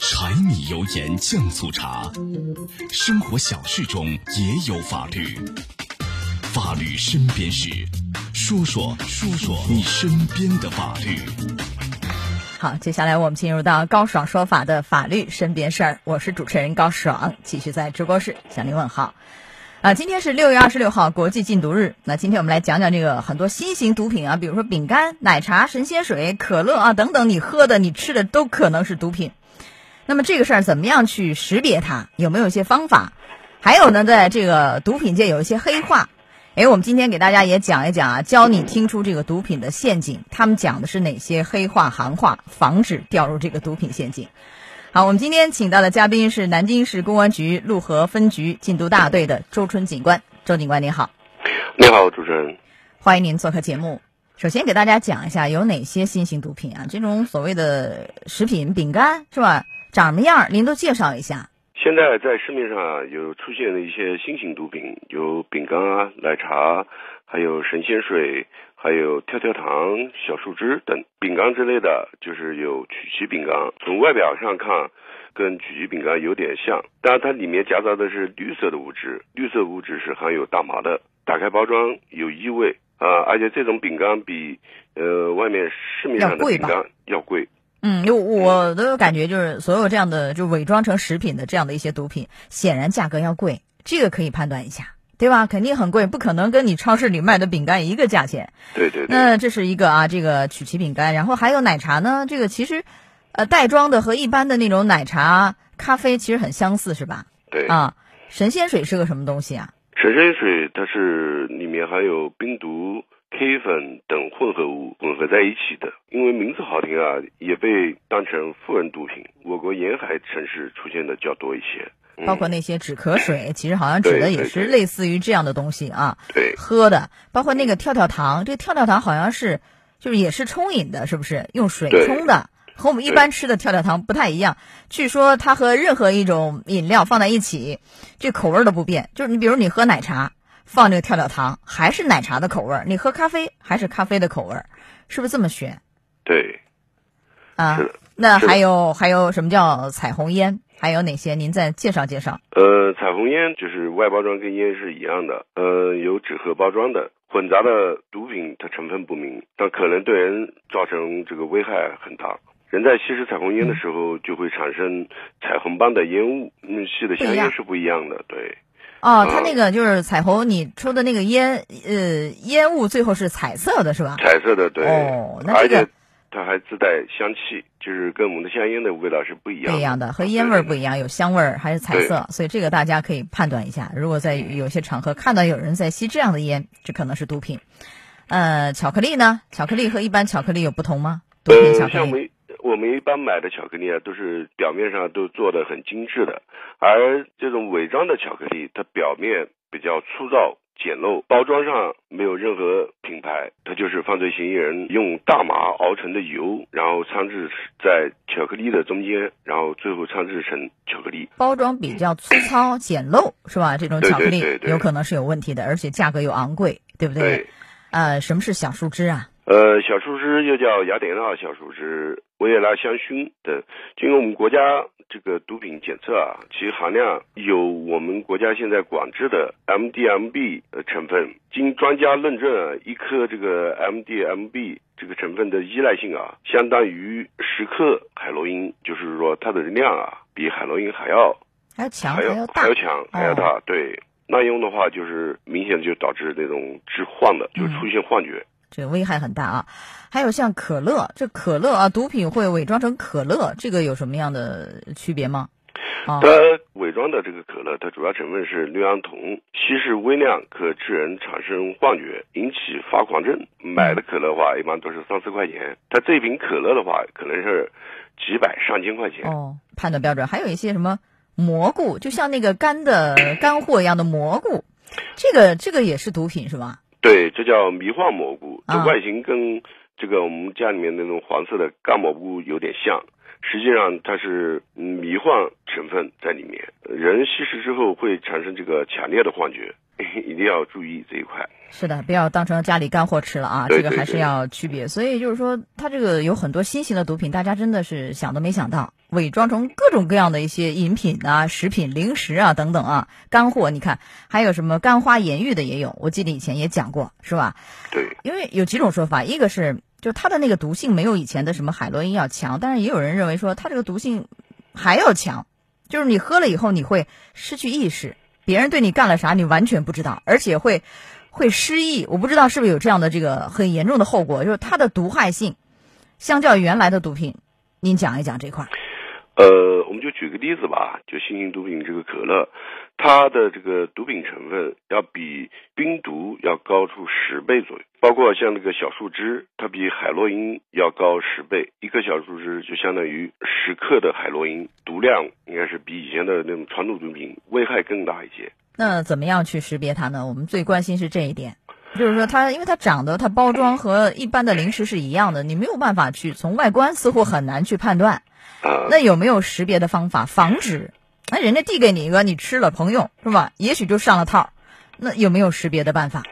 柴米油盐酱醋茶，生活小事中也有法律。法律身边事，说说说说你身边的法律。好，接下来我们进入到高爽说法的法律身边事儿。我是主持人高爽，继续在直播室向您问好。啊，今天是六月二十六号，国际禁毒日。那今天我们来讲讲这个很多新型毒品啊，比如说饼干、奶茶、神仙水、可乐啊等等，你喝的、你吃的都可能是毒品。那么这个事儿怎么样去识别它？有没有一些方法？还有呢，在这个毒品界有一些黑话。哎，我们今天给大家也讲一讲啊，教你听出这个毒品的陷阱。他们讲的是哪些黑话、行话，防止掉入这个毒品陷阱。好，我们今天请到的嘉宾是南京市公安局陆河分局禁毒大队的周春警官。周警官您好，你好，主持人，欢迎您做客节目。首先给大家讲一下有哪些新型毒品啊？这种所谓的食品饼干是吧？长什么样？您都介绍一下。现在在市面上有出现的一些新型毒品，有饼干啊、奶茶，还有神仙水，还有跳跳糖、小树枝等。饼干之类的，就是有曲奇饼干，从外表上看，跟曲奇饼干有点像，但它里面夹杂的是绿色的物质，绿色物质是含有大麻的。打开包装有异味啊，而且这种饼干比呃外面市面上的饼干要贵。嗯，我我的感觉就是，所有这样的就伪装成食品的这样的一些毒品，显然价格要贵，这个可以判断一下，对吧？肯定很贵，不可能跟你超市里卖的饼干一个价钱。对对对。那这是一个啊，这个曲奇饼干，然后还有奶茶呢。这个其实，呃，袋装的和一般的那种奶茶、咖啡其实很相似，是吧？对。啊，神仙水是个什么东西啊？神仙水它是里面含有冰毒。K 粉等混合物混合在一起的，因为名字好听啊，也被当成富人毒品。我国沿海城市出现的较多一些，包括那些止咳水，其实好像指的也是类似于这样的东西啊。对，喝的，包括那个跳跳糖，这个跳跳糖好像是就是也是冲饮的，是不是？用水冲的，和我们一般吃的跳跳糖不太一样。据说它和任何一种饮料放在一起，这口味都不变。就是你比如你喝奶茶。放这个跳跳糖还是奶茶的口味儿，你喝咖啡还是咖啡的口味儿，是不是这么选？对，啊，那还有还有什么叫彩虹烟？还有哪些？您再介绍介绍。呃，彩虹烟就是外包装跟烟是一样的，呃，有纸盒包装的，混杂的毒品它成分不明，但可能对人造成这个危害很大。人在吸食彩虹烟的时候就会产生彩虹般的烟雾，嗯，吸的香烟是不一样的，对。哦，它那个就是彩虹，你抽的那个烟，呃，烟雾最后是彩色的，是吧？彩色的，对。哦，那这个它还自带香气，就是跟我们的香烟的味道是不一样。不一样的，和烟味儿不一样，有香味儿还有彩色，所以这个大家可以判断一下。如果在有些场合看到有人在吸这样的烟，这可能是毒品。呃，巧克力呢？巧克力和一般巧克力有不同吗？毒品巧克力。我们一般买的巧克力啊，都是表面上都做的很精致的，而这种伪装的巧克力，它表面比较粗糙简陋，包装上没有任何品牌，它就是犯罪嫌疑人用大麻熬成的油，然后掺制在巧克力的中间，然后最后掺制成巧克力。包装比较粗糙 简陋，是吧？这种巧克力有可能是有问题的，而且价格又昂贵，对不对？呃，什么是小树枝啊？呃，小树枝又叫雅典娜小树枝、维也纳香薰等。经过我们国家这个毒品检测啊，其含量有我们国家现在管制的 MDMB 成分。经专家论证啊，一颗这个 MDMB 这个成分的依赖性啊，相当于十克海洛因，就是说它的量啊，比海洛因还要还要强，还要大，还要强，还要大。对，滥用的话就是明显就导致那种致幻的，就出现幻觉。这个危害很大啊，还有像可乐，这可乐啊，毒品会伪装成可乐，这个有什么样的区别吗？它伪装的这个可乐，它主要成分是氯胺酮，稀释微量可致人产生幻觉，引起发狂症。买的可乐的话，一般都是三四块钱，它这瓶可乐的话，可能是几百上千块钱。哦，判断标准还有一些什么蘑菇，就像那个干的干货一样的蘑菇，这个这个也是毒品是吧？对，这叫迷幻蘑菇，这外形跟这个我们家里面那种黄色的干蘑菇有点像，实际上它是迷幻成分在里面，人吸食之后会产生这个强烈的幻觉，一定要注意这一块。是的，不要当成家里干货吃了啊，对这个还是要区别。所以就是说，它这个有很多新型的毒品，大家真的是想都没想到，伪装成各种各样的一些饮品啊、食品、零食啊等等啊，干货。你看，还有什么干花盐浴的也有，我记得以前也讲过，是吧？对，因为有几种说法，一个是就它的那个毒性没有以前的什么海洛因要强，但是也有人认为说它这个毒性还要强，就是你喝了以后你会失去意识，别人对你干了啥你完全不知道，而且会会失忆。我不知道是不是有这样的这个很严重的后果，就是它的毒害性相较原来的毒品，您讲一讲这块儿。呃，我们就举个例子吧，就新型毒品这个可乐，它的这个毒品成分要比冰毒要高出十倍左右。包括像那个小树枝，它比海洛因要高十倍，一颗小树枝就相当于十克的海洛因，毒量应该是比以前的那种传统毒品危害更大一些。那怎么样去识别它呢？我们最关心是这一点，就是说它，因为它长得它包装和一般的零食是一样的，你没有办法去从外观似乎很难去判断。啊、那有没有识别的方法防止？那人家递给你一个，你吃了朋友是吧？也许就上了套。那有没有识别的办法？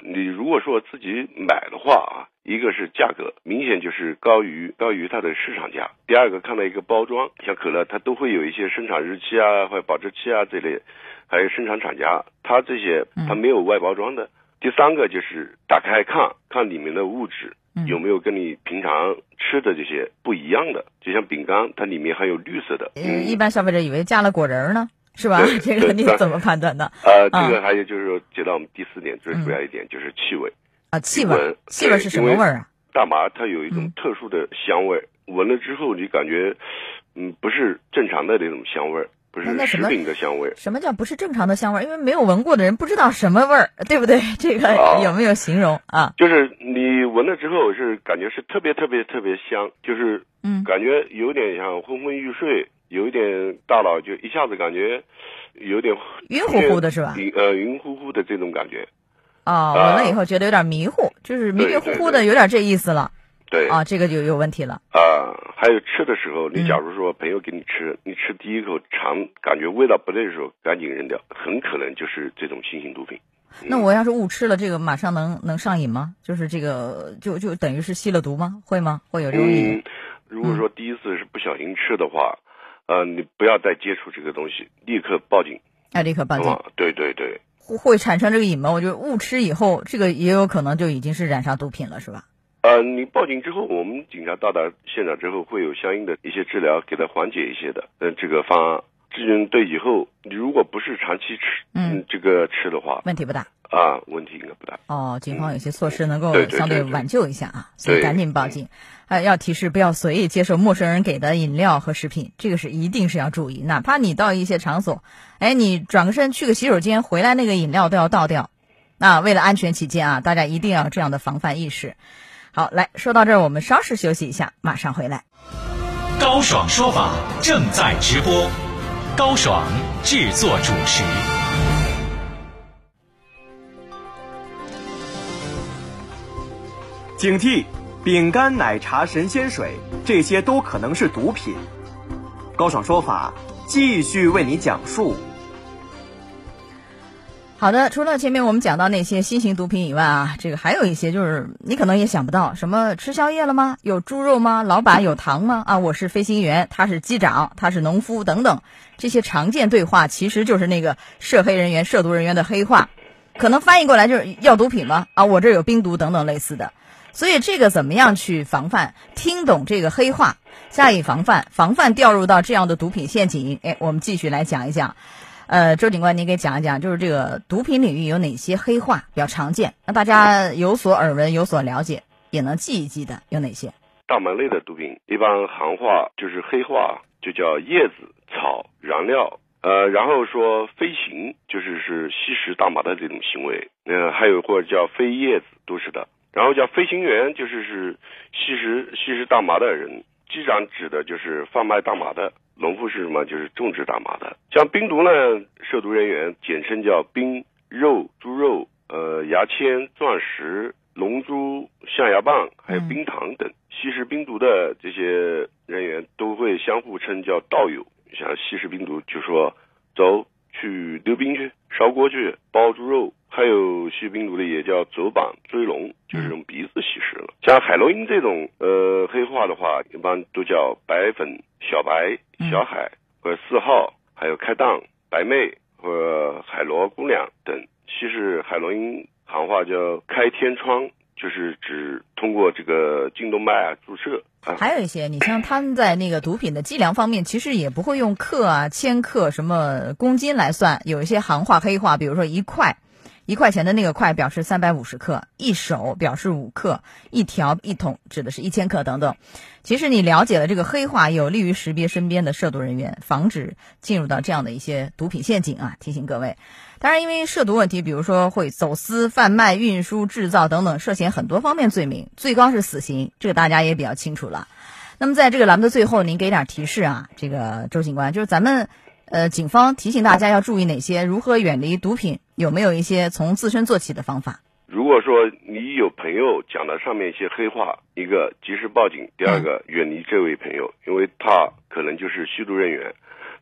你如果说自己买的话啊，一个是价格明显就是高于高于它的市场价，第二个看到一个包装，像可乐它都会有一些生产日期啊或者保质期啊这类，还有生产厂家，它这些它没有外包装的。第三个就是打开看看里面的物质有没有跟你平常吃的这些不一样的，就像饼干，它里面含有绿色的。嗯，一般消费者以为加了果仁儿呢，是吧？这个你怎么判断的？呃，啊这个还有就是说，接到我们第四点最主要一点就是气味。啊，气味，气味是什么味儿啊？大麻它有一嗯种特殊的香味儿，闻了之后你感觉，嗯，不是正常的那种香味儿，不是那那什么食品的香味儿。什么叫不是正常的香味儿？因为没有闻过的人不知道什么味儿，对不对？这个哦有没有形容啊？就是你闻了之后是感觉是特别特别特别香，就是嗯感觉有点像昏昏欲睡，有一点大脑就一下子感觉有点晕乎乎的是吧晕呃晕乎乎的这种感觉。哦，闻了以后觉得有点迷糊，就是迷迷糊糊的，有点这意思了对啊，这个就有问题了。啊、还有吃的时候，你嗯假如说朋友给你吃，你吃第一口尝感觉味道不对的时候，赶紧扔掉，很可能就是这种新型毒品。那我要是误吃了这个，马上能能上瘾吗？就是这个就就等于是吸了毒吗？会吗？会有这种瘾？嗯，如果说第一次是不小心吃的话，呃，你不要再接触这个东西，立刻报警。要立刻报警。啊，对对对，会会产生这个瘾吗？我觉得误吃以后，这个也有可能就已经是染上毒品了，是吧？呃，你报警之后，我们警察到达现场之后，会有相应的一些治疗，给他缓解一些的。呃，这个方案，至于对以后，你如果不是长期吃，嗯，这个吃的话，问题不大。啊，问题应该不大。哦，警方有些措施能够相对挽救一下啊，所以赶紧报警。呃，要提示不要随意接受陌生人给的饮料和食品，这个是一定是要注意。哪怕你到一些场所，哎，你转个身去个洗手间，回来那个饮料都要倒掉。那为了安全起见啊，大家一定要有这样的防范意识。好，来说到这儿，我们稍事休息一下，马上回来。高爽说法正在直播，高爽制作主持。警惕！饼干、奶茶、神仙水，这些都可能是毒品。高爽说法继续为你讲述。好的，除了前面我们讲到那些新型毒品以外啊，这个还有一些就是你可能也想不到，什么吃宵夜了吗？有猪肉吗？老板有糖吗？啊，我是飞行员，他是机长，他是农夫等等，这些常见对话其实就是那个涉黑人员、涉毒人员的黑话，可能翻译过来就是要毒品吗？啊，我这有冰毒等等类似的。所以这个怎么样去防范？听懂这个黑话，加以防范，防范掉入到这样的毒品陷阱。哎，我们继续来讲一讲。呃，周警官，您给讲一讲，就是这个毒品领域有哪些黑话比较常见，让大家有所耳闻、有所了解，也能记一记的有哪些？大麻类的毒品，一般行话就是黑话，就叫叶子、草、燃料。呃，然后说飞行，就是是吸食大麻的这种行为。呃，还有或者叫飞叶子，都是的。然后叫飞行员，就是是吸食吸食大麻的人。机长指的就是贩卖大麻的，农夫是什么？就是种植大麻的。像冰毒呢，涉毒人员简称叫冰肉、猪肉、呃牙签、钻石、龙珠、象牙棒，还有冰糖等。吸食冰毒的这些人员都会相互称叫道友。像吸食冰毒，就说走去溜冰去、烧锅去、包猪肉，还有吸冰毒的也叫走板、追龙，就是用鼻子吸食了。像海洛因这种呃黑化的话，一般都叫白粉、小白、小海或者四号，还有开档、白妹或海螺姑娘等。其实海洛因行话叫开天窗。就是指通过这个颈动脉啊注射，还有一些，你像他们在那个毒品的计量方面，其实也不会用克啊、千克、什么公斤来算，有一些行话黑话，比如说一块。一块钱的那个块表示三百五十克，一手表示五克，一条一桶指的是一千克等等。其实你了解了这个黑话，有利于识别身边的涉毒人员，防止进入到这样的一些毒品陷阱啊！提醒各位，当然因为涉毒问题，比如说会走私、贩卖、运输、制造等等，涉嫌很多方面罪名，最高是死刑，这个大家也比较清楚了。那么在这个栏目的最后，您给点提示啊，这个周警官，就是咱们。呃，警方提醒大家要注意哪些？如何远离毒品？有没有一些从自身做起的方法？如果说你有朋友讲的上面一些黑话，一个及时报警，第二个远离这位朋友，因为他可能就是吸毒人员，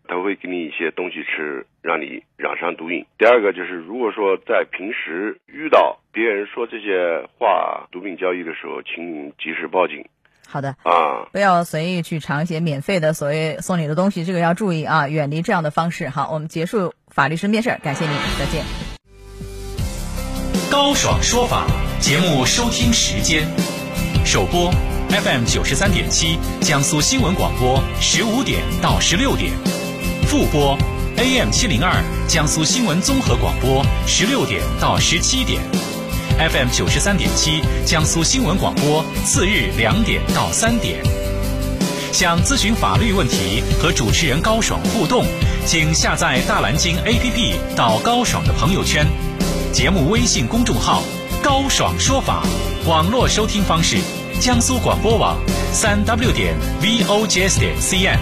他会给你一些东西吃，让你染上毒瘾。第二个就是，如果说在平时遇到别人说这些话毒品交易的时候，请及时报警。好的啊，不要随意去尝一些免费的所谓送你的东西，这个要注意啊，远离这样的方式。好，我们结束法律身边事儿，感谢您，再见。高爽说法节目收听时间：首播 FM 九十三点七，江苏新闻广播十五点到十六点；复播 AM 七零二，江苏新闻综合广播十六点到十七点。FM 九十三点七，江苏新闻广播，次日两点到三点。想咨询法律问题和主持人高爽互动，请下载大蓝鲸 APP 到高爽的朋友圈，节目微信公众号“高爽说法”，网络收听方式：江苏广播网三 W 点 VOJS 点 CN。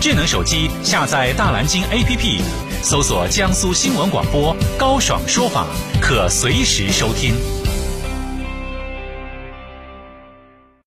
智能手机下载大蓝鲸 APP。搜索江苏新闻广播高爽说法，可随时收听。